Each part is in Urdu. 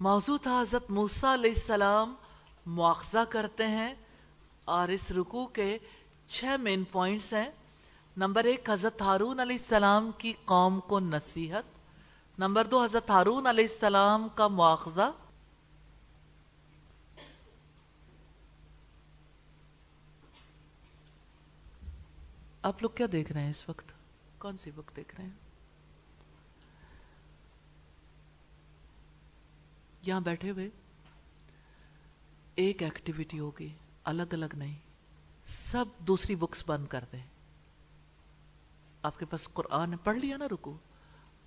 موضوع تھا حضرت موسیٰ علیہ السلام مواخذہ کرتے ہیں اور اس رکوع کے چھ مین پوائنٹس ہیں۔ نمبر ایک، حضرت ہارون علیہ السلام کی قوم کو نصیحت۔ نمبر دو، حضرت ہارون علیہ السلام کا مواخذہ۔ آپ لوگ کیا دیکھ رہے ہیں اس وقت؟ کون سی بک دیکھ رہے ہیں؟ یہاں بیٹھے ہوئے ایک ایکٹیویٹی ہوگی، الگ الگ نہیں، سب دوسری بکس بند کر دیں۔ آپ کے پاس قرآن ہے، پڑھ لیا نا، رکو۔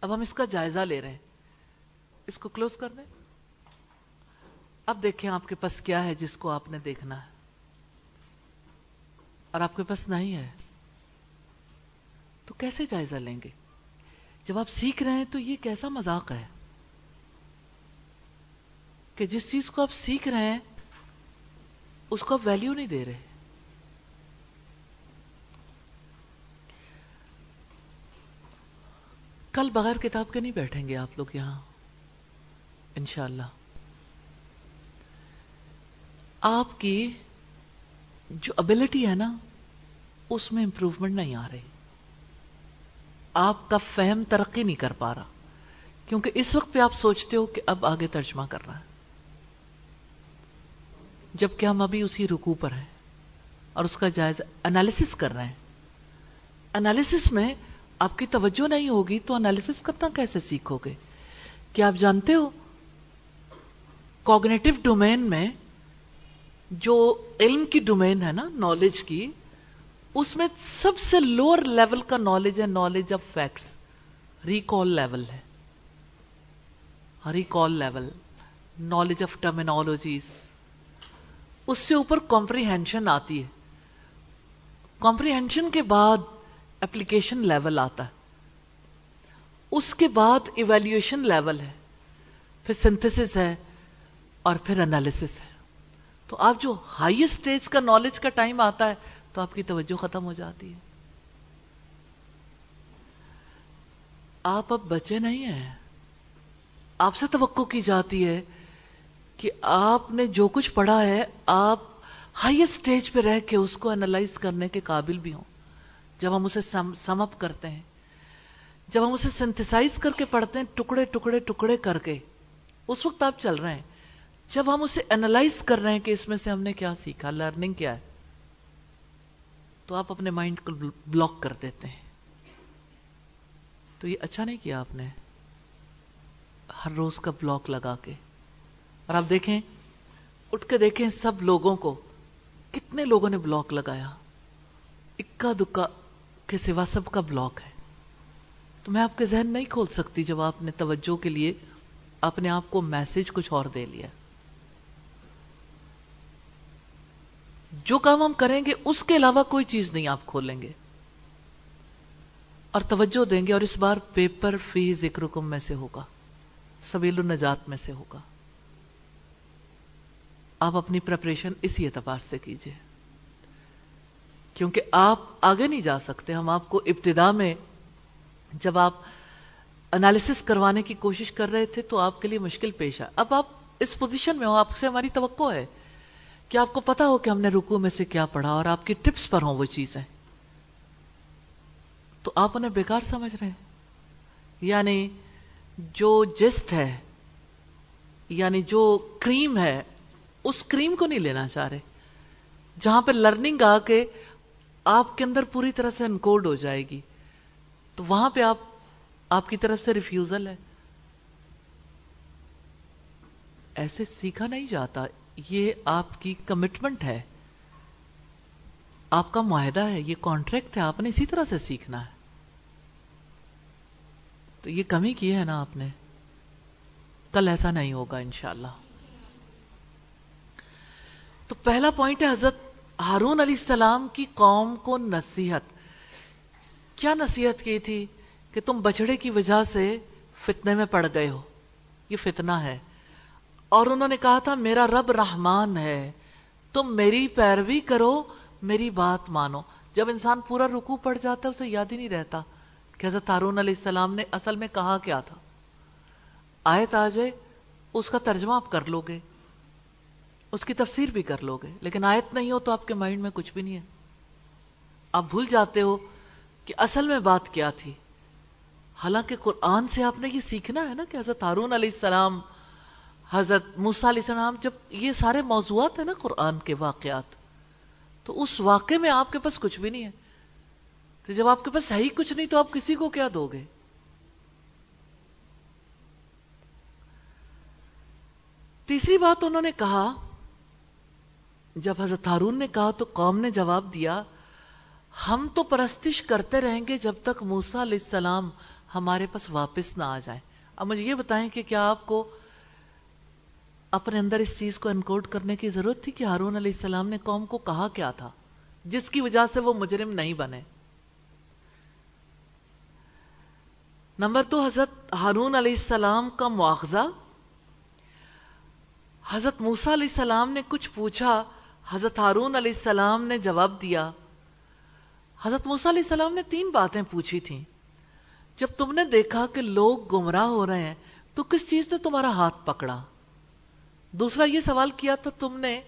اب ہم اس کا جائزہ لے رہے ہیں۔ اس کو کلوز کر دیں۔ اب دیکھیں آپ کے پاس کیا ہے جس کو آپ نے دیکھنا ہے۔ اور آپ کے پاس نہیں ہے۔ تو کیسے جائزہ لیں گے؟ جب آپ سیکھ رہے ہیں تو یہ کیسا مذاق ہے؟ کہ جس چیز کو آپ سیکھ رہے ہیں، اس کو آپ ویلیو نہیں دے رہے۔ کل بغیر کتاب کے نہیں بیٹھیں گے آپ لوگ یہاں۔ انشاءاللہ۔ آپ کی جو ابلٹی ہے نا، اس میں امپروومنٹ نہیں آ رہی۔ آپ کا فہم ترقی نہیں کر پا رہا۔ کیونکہ اس وقت پہ آپ سوچتے ہو کہ اب آگے ترجمہ کرنا ہے۔ جبکہ ہم ابھی اسی رکو پر ہیں اور اس کا جائزہ انالیسس کر رہے ہیں۔ انالیسس میں آپ کی توجہ نہیں ہوگی تو انالیسس کرنا کیسے سیکھو گے کیا آپ جانتے ہو کوگنیٹو ڈومین میں جو علم کی ڈومین ہے نا نالج کی، اس میں سب سے لوور لیول کا نالج ہے knowledge of facts recall level ہے۔ Recall level knowledge of terminologies اس سے اوپر کمپریہنشن آتی ہے۔ کمپریہنشن کے بعد اپلیکیشن لیول آتا ہے۔ اس کے بعد ایویلیویشن لیول ہے۔ پھر سنتھس ہے اور پھر انالیس ہے۔ تو آپ جو ہائیسٹ اسٹیج کا نالج کا ٹائم آتا ہے تو آپ کی توجہ ختم ہو جاتی ہے۔ آپ اب بچے نہیں ہیں۔ آپ سے توقع کی جاتی ہے کہ آپ نے جو کچھ پڑھا ہے، آپ ہائیسٹ اسٹیج پہ رہ کے اس کو انالائز کرنے کے قابل بھی ہوں۔ جب ہم اسے سم اپ کرتے ہیں۔ جب ہم اسے سنتھسائز کر کے پڑھتے ہیں، ٹکڑے ٹکڑے ٹکڑے کر کے۔ اس وقت آپ چل رہے ہیں۔ جب ہم اسے انالائز کر رہے ہیں کہ اس میں سے ہم نے کیا سیکھا لرننگ کیا ہے، تو آپ اپنے مائنڈ کو بلاک کر دیتے ہیں۔ تو یہ اچھا نہیں کیا آپ نے۔ ہر روز کا بلاک لگا کے۔ اور آپ دیکھیں، اٹھ کے دیکھیں سب لوگوں کو، کتنے لوگوں نے بلاک لگایا؟ اکا دکا کے سوا سب کا بلاک ہے۔ تو میں آپ کے ذہن نہیں کھول سکتی جب آپ نے توجہ کے لیے اپنے آپ کو میسج کچھ اور دے لیا۔ جو کام ہم کریں گے، اس کے علاوہ کوئی چیز نہیں آپ کھولیں گے۔ اور توجہ دیں گے اور اس بار پیپر فی ذکر میں سے ہوگا، سبیل النجات میں سے ہوگا۔ آپ اپنی پریپریشن اسی اعتبار سے کیجیے۔ کیونکہ آپ آگے نہیں جا سکتے، ہم آپ کو ابتدا میں جب آپ انالیسس کروانے کی کوشش کر رہے تھے تو آپ کے لیے مشکل پیش ہے اب آپ اس پوزیشن میں ہو، آپ سے ہماری توقع ہے کہ آپ کو پتا ہو کہ ہم نے رکو میں سے کیا پڑھا اور آپ کی ٹپس پر ہوں وہ چیزیں۔ تو آپ انہیں بیکار سمجھ رہے ہیں۔ یعنی جو جسٹ ہے یعنی جو کریم ہے اس کریم کو نہیں لینا چاہ رہے۔ جہاں پہ لرننگ آ کے آپ کے اندر پوری طرح سے انکوڈ ہو جائے گی، تو وہاں پہ آپ آپ کی طرف سے ریفیوزل ہے۔ ایسے سیکھا نہیں جاتا، یہ آپ کی کمٹمنٹ ہے۔ آپ کا معاہدہ ہے، یہ کانٹریکٹ ہے، آپ نے اسی طرح سے سیکھنا ہے۔ تو یہ کمی کی ہے نا آپ نے۔ کل ایسا نہیں ہوگا انشاءاللہ۔ تو پہلا پوائنٹ ہے حضرت ہارون علیہ السلام کی قوم کو نصیحت۔ کیا نصیحت کی تھی کہ تم بچڑے کی وجہ سے فتنے میں پڑ گئے ہو؟ یہ فتنہ ہے۔ اور انہوں نے کہا تھا، میرا رب رحمان ہے۔ تم میری پیروی کرو، میری بات مانو۔ جب انسان پورا رکو پڑ جاتا ہے، اسے یاد ہی نہیں رہتا کہ حضرت ہارون علیہ السلام نے اصل میں کہا کیا تھا۔ آیت آ جائے، اس کا ترجمہ آپ کر لو گے۔ اس کی تفسیر بھی کر لو گے لیکن آیت نہیں ہو تو آپ کے مائنڈ میں کچھ بھی نہیں ہے۔ آپ بھول جاتے ہو کہ اصل میں بات کیا تھی۔ حالانکہ قرآن سے آپ نے یہ سیکھنا ہے نا کہ حضرت ہارون علیہ السلام، حضرت موسیٰ علیہ السلام، جب یہ سارے موضوعات ہیں نا قرآن کے واقعات، تو اس واقعے میں آپ کے پاس کچھ بھی نہیں ہے۔ تو جب آپ کے پاس صحیح کچھ نہیں تو آپ کسی کو کیا دو گے؟ تیسری بات انہوں نے کہا جب حضرت ہارون نے کہا تو قوم نے جواب دیا، ہم تو پرستش کرتے رہیں گے جب تک موسا علیہ السلام ہمارے پاس واپس نہ آ جائیں اب مجھے یہ بتائیں کہ کیا آپ کو اپنے اندر اس چیز کو انکوڈ کرنے کی ضرورت تھی کہ ہارون علیہ السلام نے قوم کو کہا کیا تھا، جس کی وجہ سے وہ مجرم نہیں بنے؟ نمبر تو حضرت ہارون علیہ السلام کا مواخذہ۔ حضرت موسا علیہ السلام نے کچھ پوچھا حضرت ہارون علیہ السلام نے جواب دیا، حضرت موسا علیہ السلام نے تین باتیں پوچھی تھیں۔ جب تم نے دیکھا کہ لوگ گمراہ ہو رہے ہیں، تو کس چیز نے تمہارا ہاتھ پکڑا؟ دوسرا یہ سوال کیا تو تم نے،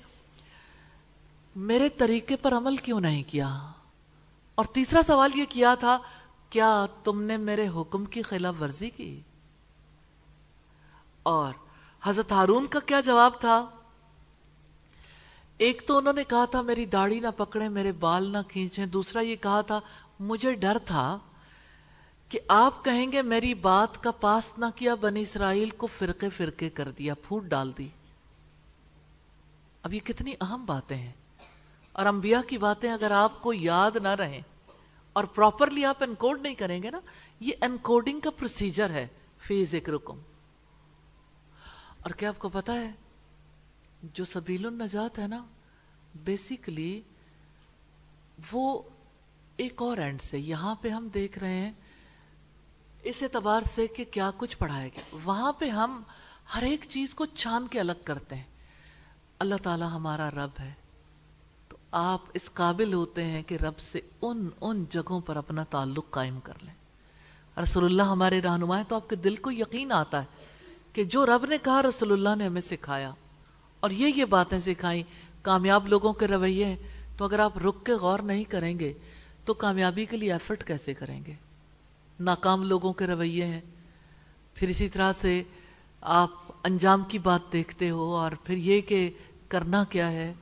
میرے طریقے پر عمل کیوں نہیں کیا؟ اور تیسرا سوال یہ کیا تھا، کیا تم نے میرے حکم کی خلاف ورزی کی؟ اور حضرت ہارون کا کیا جواب تھا؟ ایک تو انہوں نے کہا تھا، میری داڑھی نہ پکڑے میرے بال نہ کھینچیں۔ دوسرا یہ کہا تھا، مجھے ڈر تھا کہ آپ کہیں گے میری بات کا پاس نہ کیا، بنی اسرائیل کو فرقے فرقے کر دیا، پھوٹ ڈال دی۔ اب یہ کتنی اہم باتیں ہیں۔ اور انبیاء کی باتیں اگر آپ کو یاد نہ رہیں اور پراپرلی آپ انکوڈ نہیں کریں گے نا، یہ انکوڈنگ کا پروسیجر ہے، فی ذکر اور کیا آپ کو پتا ہے؟ جو سبیل النجات ہے نا بیسیکلی وہ ایک اور اینڈ سے، یہاں پہ ہم دیکھ رہے ہیں اس اعتبار سے کہ کیا کچھ پڑھائے گا وہاں پہ ہم ہر ایک چیز کو چھان کے الگ کرتے ہیں۔ اللہ تعالی ہمارا رب ہے۔ تو آپ اس قابل ہوتے ہیں کہ رب سے ان ان جگہوں پر اپنا تعلق قائم کر لیں۔ رسول اللہ ہمارے رہنما تو آپ کے دل کو یقین آتا ہے کہ جو رب نے کہا، رسول اللہ نے ہمیں سکھایا۔ اور یہ یہ باتیں سکھائیں، کامیاب لوگوں کے رویے ہیں۔ تو اگر آپ رک کے غور نہیں کریں گے، تو کامیابی کے لیے ایفرٹ کیسے کریں گے؟ ناکام لوگوں کے رویے ہیں۔ پھر اسی طرح سے آپ انجام کی بات دیکھتے ہو اور پھر یہ کہ کرنا کیا ہے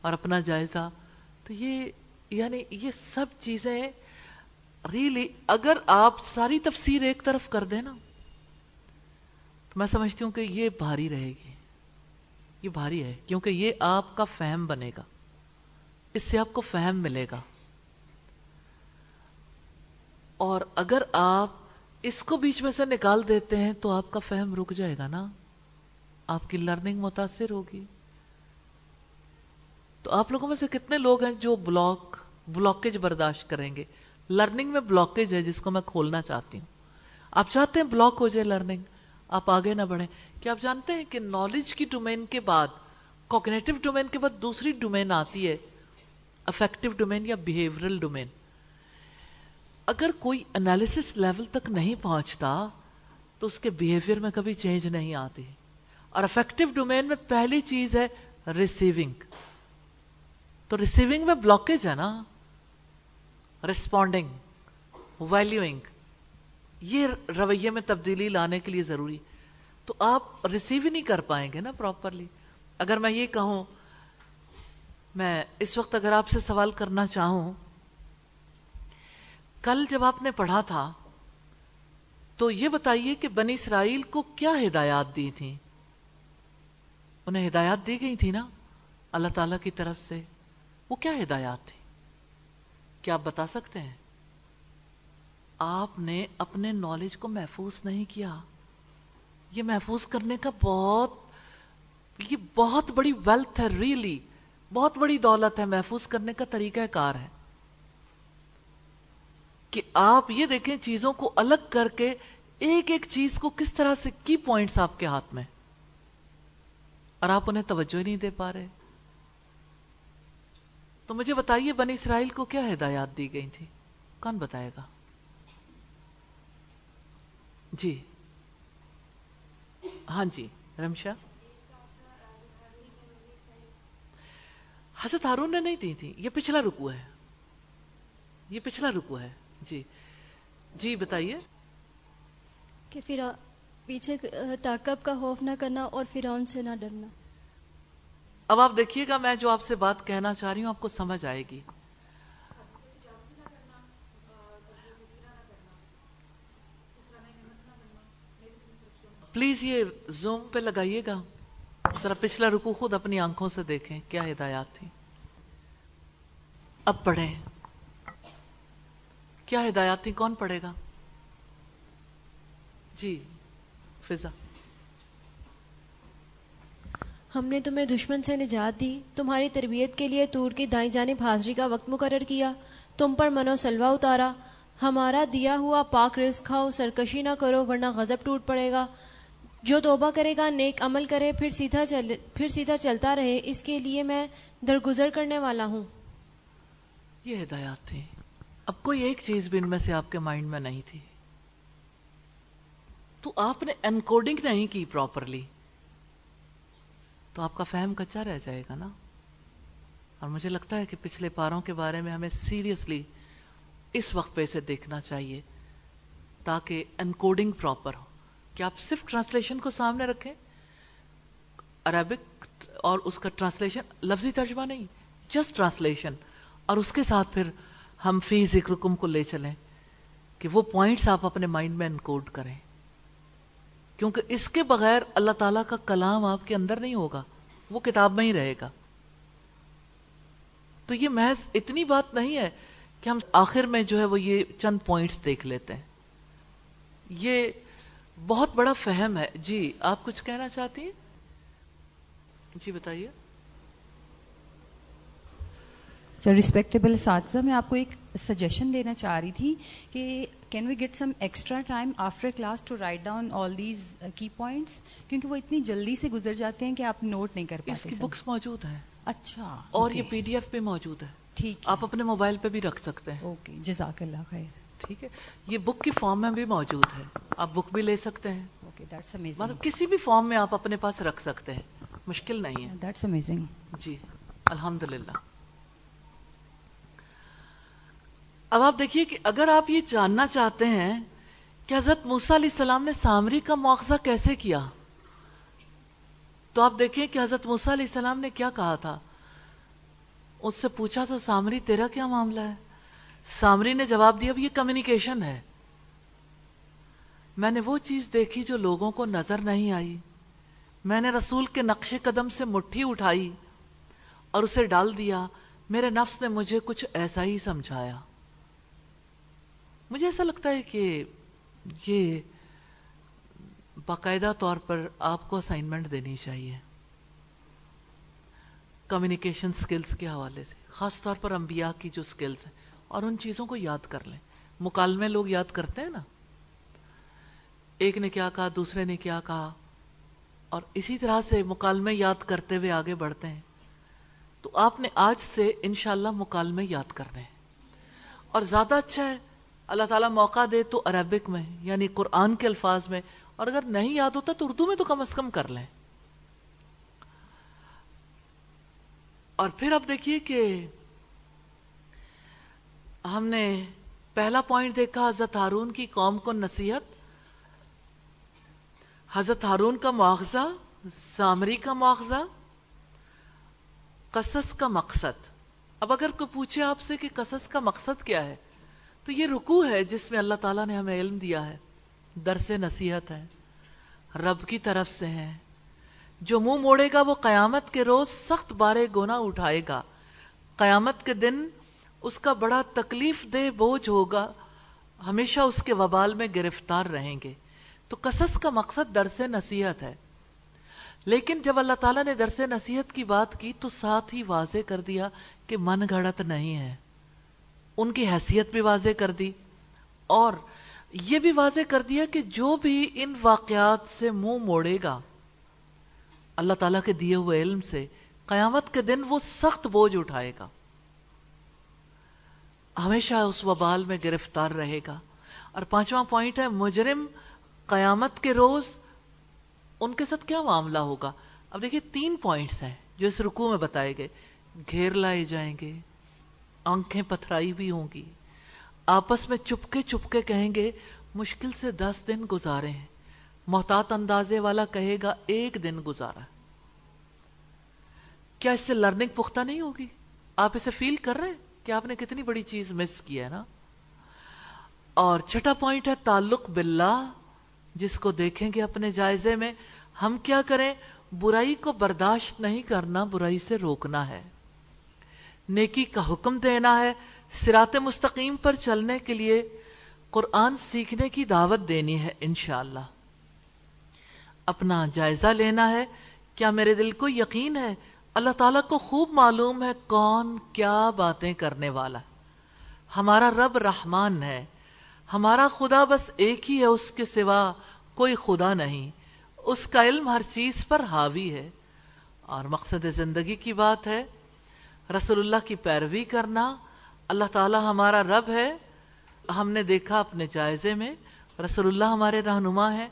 اور اپنا جائزہ، تو یہ یعنی یہ سب چیزیں ریلی اگر آپ ساری تفسیر ایک طرف کر دیں نا، تو میں سمجھتی ہوں کہ یہ بھاری رہے گی۔ یہ بھاری ہے، کیونکہ یہ آپ کا فہم بنے گا۔ اس سے آپ کو فہم ملے گا۔ اور اگر آپ اس کو بیچ میں سے نکال دیتے ہیں تو آپ کا فہم رک جائے گا نا۔ آپ کی لرننگ متاثر ہوگی۔ تو آپ لوگوں میں سے کتنے لوگ ہیں جو بلاک بلاکیج برداشت کریں گے؟ لرننگ میں بلاکیج ہے جس کو میں کھولنا چاہتی ہوں۔ آپ چاہتے ہیں بلاک ہو جائے لرننگ آپ آگے نہ بڑھیں۔ کیا آپ جانتے ہیں کہ نالج کی ڈومین کے بعد کوگنیٹو ڈومین کے بعد دوسری ڈومین آتی ہے؟ افیکٹو ڈومین یا بیہیورل ڈومین اگر کوئی انالیسس لیول تک نہیں پہنچتا، تو اس کے بیہیویئر میں کبھی چینج نہیں آتی۔ اور افیکٹو ڈومین میں پہلی چیز ہے ریسیونگ تو ریسیونگ میں بلاکیج ہے نا؟ ریسپونڈنگ ویلیوئنگ یہ رویے میں تبدیلی لانے کے لیے ضروری تو آپ ریسیو ہی نہیں کر پائیں گے نا پراپرلی اگر میں یہ کہوں، میں اس وقت اگر آپ سے سوال کرنا چاہوں، کل جب آپ نے پڑھا تھا، تو یہ بتائیے کہ بنی اسرائیل کو کیا ہدایات دی تھی انہیں ہدایات دی گئی تھی نا اللہ تعالی کی طرف سے۔ وہ کیا ہدایات تھی کیا آپ بتا سکتے ہیں؟ آپ نے اپنے نالج کو محفوظ نہیں کیا۔ یہ محفوظ کرنے کا بہت یہ بہت بڑی ویلتھ ہے ریلی بہت بڑی دولت ہے، محفوظ کرنے کا طریقہ کار ہے۔ کہ آپ یہ دیکھیں چیزوں کو الگ کر کے ایک ایک چیز کو کس طرح سے کی پوائنٹس آپ کے ہاتھ میں۔ اور آپ انہیں توجہ نہیں دے پا رہے۔ تو مجھے بتائیے، بنی اسرائیل کو کیا ہدایات دی گئی تھی؟ کون بتائے گا؟ جی۔ ہاں جی رمشا حضرت ہارون نے نہیں دی تھی یہ پچھلا رکو ہے۔ یہ پچھلا رکو ہے۔ جی۔ جی بتائیے۔ کہ پھر پیچھے تعقب کا خوف نہ کرنا اور فرعون سے نہ ڈرنا۔ اب آپ دیکھیے گا میں جو آپ سے بات کہنا چاہ رہی ہوں آپ کو سمجھ آئے گی۔ پلیز یہ زوم پہ لگائیے گا۔ ذرا پچھلا رکو خود اپنی آنکھوں سے دیکھیں کیا ہدایات تھی اب پڑھیں۔ کیا ہدایات تھی کون پڑھے گا؟ جی فضا۔ ہم نے تمہیں دشمن سے نجات دی، تمہاری تربیت کے لیے تور کی دائیں جانب حاضری کا وقت مقرر کیا، تم پر منو سلوا اتارا۔ ہمارا دیا ہوا پاک رزق کھاؤ، سرکشی نہ کرو، ورنہ غضب ٹوٹ پڑے گا۔ جو توبہ کرے گا، نیک عمل کرے، پھر سیدھا چل، پھر سیدھا چلتا رہے، اس کے لیے میں درگزر کرنے والا ہوں۔ یہ ہدایات تھی اب کوئی ایک چیز بھی ان میں سے آپ کے مائنڈ میں نہیں تھی۔ تو آپ نے انکوڈنگ نہیں کی پراپرلی تو آپ کا فہم کچا رہ جائے گا نا۔ اور مجھے لگتا ہے کہ پچھلے پاروں کے بارے میں ہمیں سیریسلی اس وقت پہ اسے دیکھنا چاہیے تاکہ انکوڈنگ پراپر ہو۔ کہ آپ صرف ٹرانسلیشن کو سامنے رکھیں عربک اور اس کا ٹرانسلیشن لفظی ترجمہ نہیں جسٹ ٹرانسلیشن اور اس کے ساتھ پھر ہم فی ذکر کم کو لے چلیں کہ وہ پوائنٹس آپ اپنے مائنڈ میں انکوڈ کریں۔ کیونکہ اس کے بغیر اللہ تعالیٰ کا کلام آپ کے اندر نہیں ہوگا، وہ کتاب میں ہی رہے گا۔ تو یہ محض اتنی بات نہیں ہے کہ ہم آخر میں جو ہے وہ یہ چند پوائنٹس دیکھ لیتے ہیں۔ یہ بہت بڑا فہم ہے۔ جی آپ کچھ کہنا چاہتی ہیں؟ جی بتائیے۔ ریسپیکٹیبل اساتذہ میں آپ کو ایک سجیشن دینا چاہ رہی تھی کہ can we get some extra time after class to write down all these کی پوائنٹس کیونکہ وہ اتنی جلدی سے گزر جاتے ہیں کہ آپ نوٹ نہیں کر پاتے اس کی بکس موجود ہیں۔ اچھا اور یہ پی ڈی ایف پہ موجود ہے۔ ٹھیک آپ اپنے موبائل پہ بھی رکھ سکتے ہیں۔ اوکے جزاک اللہ خیر۔ ٹھیک ہے؟ یہ بک کی فارم میں بھی موجود ہے۔ آپ بک بھی لے سکتے ہیں۔ مطلب کسی بھی فارم میں آپ اپنے پاس رکھ سکتے ہیں۔ مشکل نہیں ہے۔ دیٹس امیزنگ جی الحمد للہ اب آپ دیکھیے کہ اگر آپ یہ جاننا چاہتے ہیں کہ حضرت موسا علیہ السلام نے سامری کا مواخذہ کیسے کیا تو آپ دیکھیں کہ حضرت موسا علیہ السلام نے کیا کہا تھا۔ اس سے پوچھا تھا سامری تیرا کیا معاملہ ہے؟ سامری نے جواب دیا یہ کمیونیکیشن ہے۔ میں نے وہ چیز دیکھی جو لوگوں کو نظر نہیں آئی۔ میں نے رسول کے نقش قدم سے مٹھی اٹھائی اور اسے ڈال دیا۔ میرے نفس نے مجھے کچھ ایسا ہی سمجھایا۔ مجھے ایسا لگتا ہے کہ یہ باقاعدہ طور پر آپ کو اسائنمنٹ دینی چاہیے۔ کمیونیکیشن سکلز کے حوالے سے، خاص طور پر انبیاء کی جو سکلز ہیں۔ اور ان چیزوں کو یاد کر لیں۔ مکالمے لوگ یاد کرتے ہیں نا۔ ایک نے کیا کہا، دوسرے نے کیا کہا۔ اور اسی طرح سے مکالمے یاد کرتے ہوئے آگے بڑھتے ہیں۔ تو آپ نے آج سے انشاءاللہ مکالمے یاد کرنے ہیں۔ اور زیادہ اچھا ہے، اللہ تعالیٰ موقع دے تو عربک میں یعنی قرآن کے الفاظ میں۔ اور اگر نہیں یاد ہوتا تو اردو میں تو کم از کم کر لیں۔ اور پھر اب دیکھیے کہ ہم نے پہلا پوائنٹ دیکھا حضرت ہارون کی قوم کو نصیحت، حضرت ہارون کا مواخذہ، سامری کا مواخذہ، قصص کا مقصد۔ اب اگر کوئی پوچھے آپ سے کہ قصص کا مقصد کیا ہے، تو یہ رکو ہے جس میں اللہ تعالیٰ نے ہمیں علم دیا ہے۔ درس نصیحت ہے، رب کی طرف سے ہے۔ جو منہ موڑے گا وہ قیامت کے روز سخت بارے گونا اٹھائے گا۔ قیامت کے دن اس کا بڑا تکلیف دہ بوجھ ہوگا۔ ہمیشہ اس کے وبال میں گرفتار رہیں گے۔ تو قصص کا مقصد درس نصیحت ہے۔ لیکن جب اللہ تعالیٰ نے درس نصیحت کی بات کی تو ساتھ ہی واضح کر دیا کہ من گھڑت نہیں ہے۔ ان کی حیثیت بھی واضح کر دی۔ اور یہ بھی واضح کر دیا کہ جو بھی ان واقعات سے منہ موڑے گا، اللہ تعالیٰ کے دیے ہوئے علم سے قیامت کے دن وہ سخت بوجھ اٹھائے گا۔ ہمیشہ اس وبال میں گرفتار رہے گا۔ اور پانچواں پوائنٹ ہے، مجرم قیامت کے روز ان کے ساتھ کیا معاملہ ہوگا؟ اب دیکھیے، تین پوائنٹس ہیں جو اس رکو میں بتائے گئے۔ گھیر لائے جائیں گے، آنکھیں پتھرائی بھی ہوں گی۔ آپس میں چپکے چپکے کہیں گے، مشکل سے دس دن گزارے ہیں۔ محتاط اندازے والا کہے گا، ایک دن گزارا۔ کیا اس سے لرننگ پختہ نہیں ہوگی؟ آپ اسے فیل کر رہے ہیں؟ کہ آپ نے کتنی بڑی چیز مس کی ہے نا؟ اور چھٹا پوائنٹ ہے تعلق باللہ، جس کو دیکھیں گے اپنے جائزے میں، ہم کیا کریں؟ برائی کو برداشت نہیں کرنا، برائی سے روکنا ہے۔ نیکی کا حکم دینا ہے سرات مستقیم پر چلنے کے لیے قرآن سیکھنے کی دعوت دینی ہے، انشاءاللہ۔ اپنا جائزہ لینا ہے، کیا میرے دل کو یقین ہے اللہ تعالیٰ کو خوب معلوم ہے کون کیا باتیں کرنے والا ہمارا رب رحمان ہے۔ ہمارا خدا بس ایک ہی ہے، اس کے سوا کوئی خدا نہیں۔ اس کا علم ہر چیز پر حاوی ہے۔ اور مقصد زندگی کی بات ہے، رسول اللہ کی پیروی کرنا۔ اللہ تعالیٰ ہمارا رب ہے۔ ہم نے دیکھا اپنے جائزے میں، رسول اللہ ہمارے رہنما ہے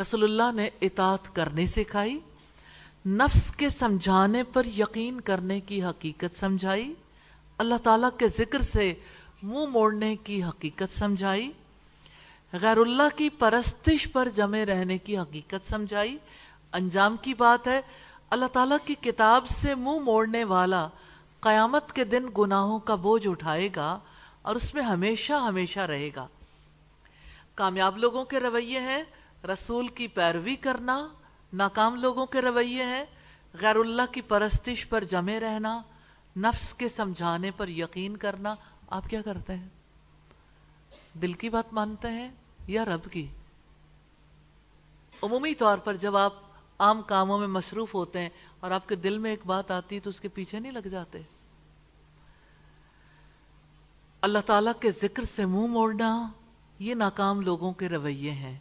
رسول اللہ نے اطاعت کرنے سکھائی۔ نفس کے سمجھانے پر یقین کرنے کی حقیقت سمجھائی، اللہ تعالیٰ کے ذکر سے منہ موڑنے کی حقیقت سمجھائی، غیر اللہ کی پرستش پر جمے رہنے کی حقیقت سمجھائی۔ انجام کی بات ہے، اللہ تعالیٰ کی کتاب سے منہ موڑنے والا قیامت کے دن گناہوں کا بوجھ اٹھائے گا اور اس میں ہمیشہ ہمیشہ رہے گا۔ کامیاب لوگوں کے رویے ہیں، رسول کی پیروی کرنا ناکام لوگوں کے رویے ہیں۔ غیر اللہ کی پرستش پر جمے رہنا، نفس کے سمجھانے پر یقین کرنا۔ آپ کیا کرتے ہیں؟ دل کی بات مانتے ہیں یا رب کی؟ عمومی طور پر جب آپ عام کاموں میں مصروف ہوتے ہیں اور آپ کے دل میں ایک بات آتی ہے تو اس کے پیچھے نہیں لگ جاتے۔ اللہ تعالیٰ کے ذکر سے منہ موڑنا، یہ ناکام لوگوں کے رویے ہیں۔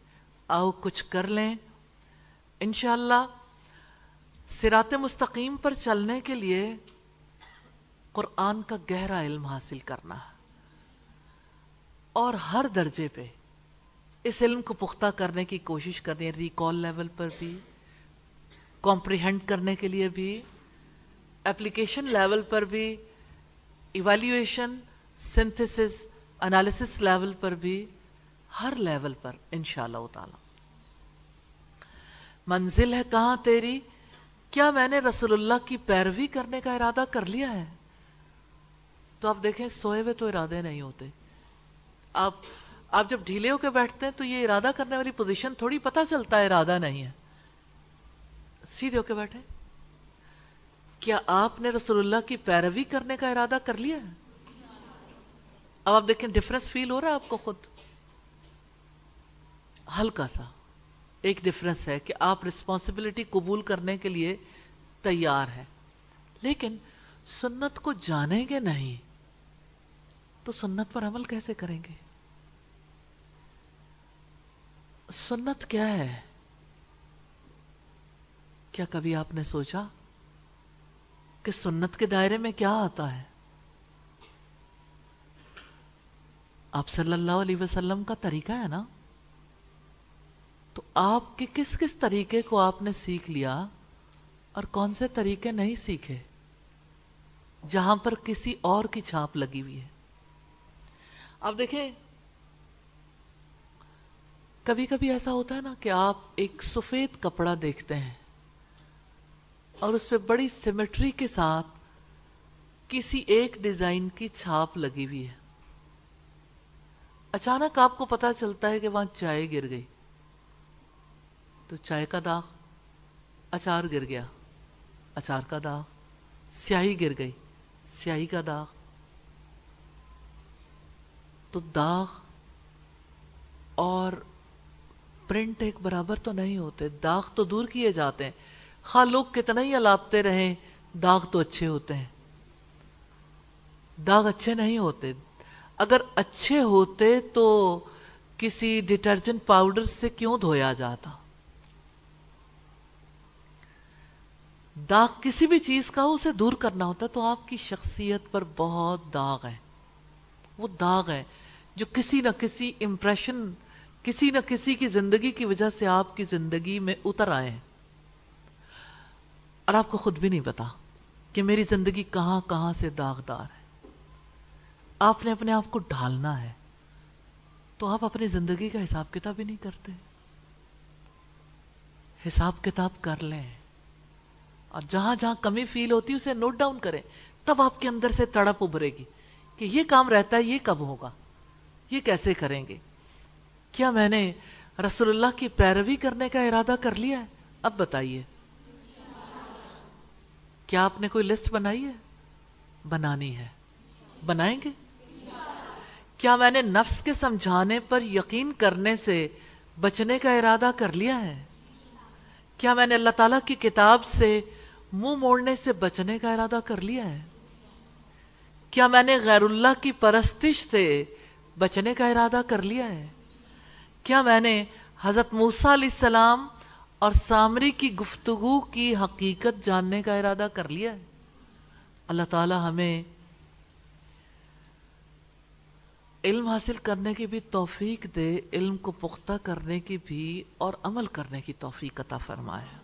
آؤ کچھ کر لیں۔ انشاءاللہ سرات مستقیم پر چلنے کے لیے قرآن کا گہرا علم حاصل کرنا اور ہر درجے پہ اس علم کو پختہ کرنے کی کوشش کرنی ہے، ریکال لیول پر بھی، کمپریہنڈ کرنے کے لیے بھی، اپلیکیشن لیول پر بھی، ایویلیویشن، سنتھسس، انالیسس لیول پر بھی، ہر لیول پر انشاءاللہ تعالی۔ منزل ہے کہاں تیری؟ کیا میں نے رسول اللہ کی پیروی کرنے کا ارادہ کر لیا ہے؟ تو آپ دیکھیں، سوئے ہوئے تو ارادے نہیں ہوتے۔ آپ آپ جب ڈھیلے ہو کے بیٹھتے ہیں تو یہ ارادہ کرنے والی پوزیشن تھوڑی پتہ چلتا ہے ارادہ نہیں ہے۔ سیدھے ہو کے بیٹھے کیا آپ نے رسول اللہ کی پیروی کرنے کا ارادہ کر لیا ہے؟ اب آپ دیکھیں ڈفرنس فیل ہو رہا ہے آپ کو خود؟ ہلکا سا۔ ایک ڈفرنس ہے کہ آپ رسپانسبلٹی قبول کرنے کے لیے تیار ہیں۔ لیکن سنت کو جانیں گے نہیں، تو سنت پر عمل کیسے کریں گے؟ سنت کیا ہے؟ کیا کبھی آپ نے سوچا کہ سنت کے دائرے میں کیا آتا ہے؟ آپ صلی اللہ علیہ وسلم کا طریقہ ہے نا؟ آپ کے کس کس طریقے کو آپ نے سیکھ لیا اور کون سے طریقے نہیں سیکھے جہاں پر کسی اور کی چھاپ لگی ہوئی ہے؟ آپ دیکھیں، کبھی کبھی ایسا ہوتا ہے نا کہ آپ ایک سفید کپڑا دیکھتے ہیں اور اس پہ بڑی سیمیٹری کے ساتھ کسی ایک ڈیزائن کی چھاپ لگی ہوئی ہے۔ اچانک آپ کو پتا چلتا ہے کہ وہاں چائے گر گئی۔ تو چائے کا داغ، اچار گر گیا۔ اچار کا داغ، سیاہی گر گئی۔ سیاہی کا داغ۔ تو داغ اور پرنٹ ایک برابر تو نہیں ہوتے، داغ تو دور کیے جاتے ہیں۔ خواہ لوگ کتنا ہی الاپتے رہیں، داغ تو اچھے ہوتے ہیں۔ داغ اچھے نہیں ہوتے۔ اگر اچھے ہوتے تو کسی ڈٹرجنٹ پاؤڈر سے کیوں دھویا جاتا؟ داغ کسی بھی چیز کا اسے دور کرنا ہوتا ہے تو آپ کی شخصیت پر بہت داغ ہے۔ وہ داغ ہے جو کسی نہ کسی امپریشن کسی نہ کسی کی زندگی کی وجہ سے آپ کی زندگی میں اتر آئے ہیں۔ اور آپ کو خود بھی نہیں پتا کہ میری زندگی کہاں کہاں سے داغدار ہے۔ آپ نے اپنے آپ کو ڈھالنا ہے تو آپ اپنی زندگی کا حساب کتاب ہی نہیں کرتے۔ حساب کتاب کر لیں۔ اور جہاں جہاں کمی فیل ہوتی ہے اسے نوٹ ڈاؤن کریں، تب آپ کے اندر سے تڑپ ابھرے گی کہ یہ کام رہتا ہے، یہ کب ہوگا؟ یہ کیسے کریں گے؟ کیا میں نے رسول اللہ کی پیروی کرنے کا ارادہ کر لیا ہے؟ اب بتائیے۔ کیا آپ نے کوئی لسٹ بنائی ہے؟ بنانی ہے۔ بنائیں گے؟ کیا میں نے نفس کے سمجھانے پر یقین کرنے سے بچنے کا ارادہ کر لیا ہے؟ کیا میں نے اللہ تعالیٰ کی کتاب سے منہ موڑنے سے بچنے کا ارادہ کر لیا ہے۔ کیا میں نے غیر اللہ کی پرستش سے بچنے کا ارادہ کر لیا ہے؟ کیا میں نے حضرت موسیٰ علیہ السلام اور سامری کی گفتگو کی حقیقت جاننے کا ارادہ کر لیا ہے؟ اللہ تعالی ہمیں علم حاصل کرنے کی بھی توفیق دے، علم کو پختہ کرنے کی بھی اور عمل کرنے کی توفیق عطا فرمائے۔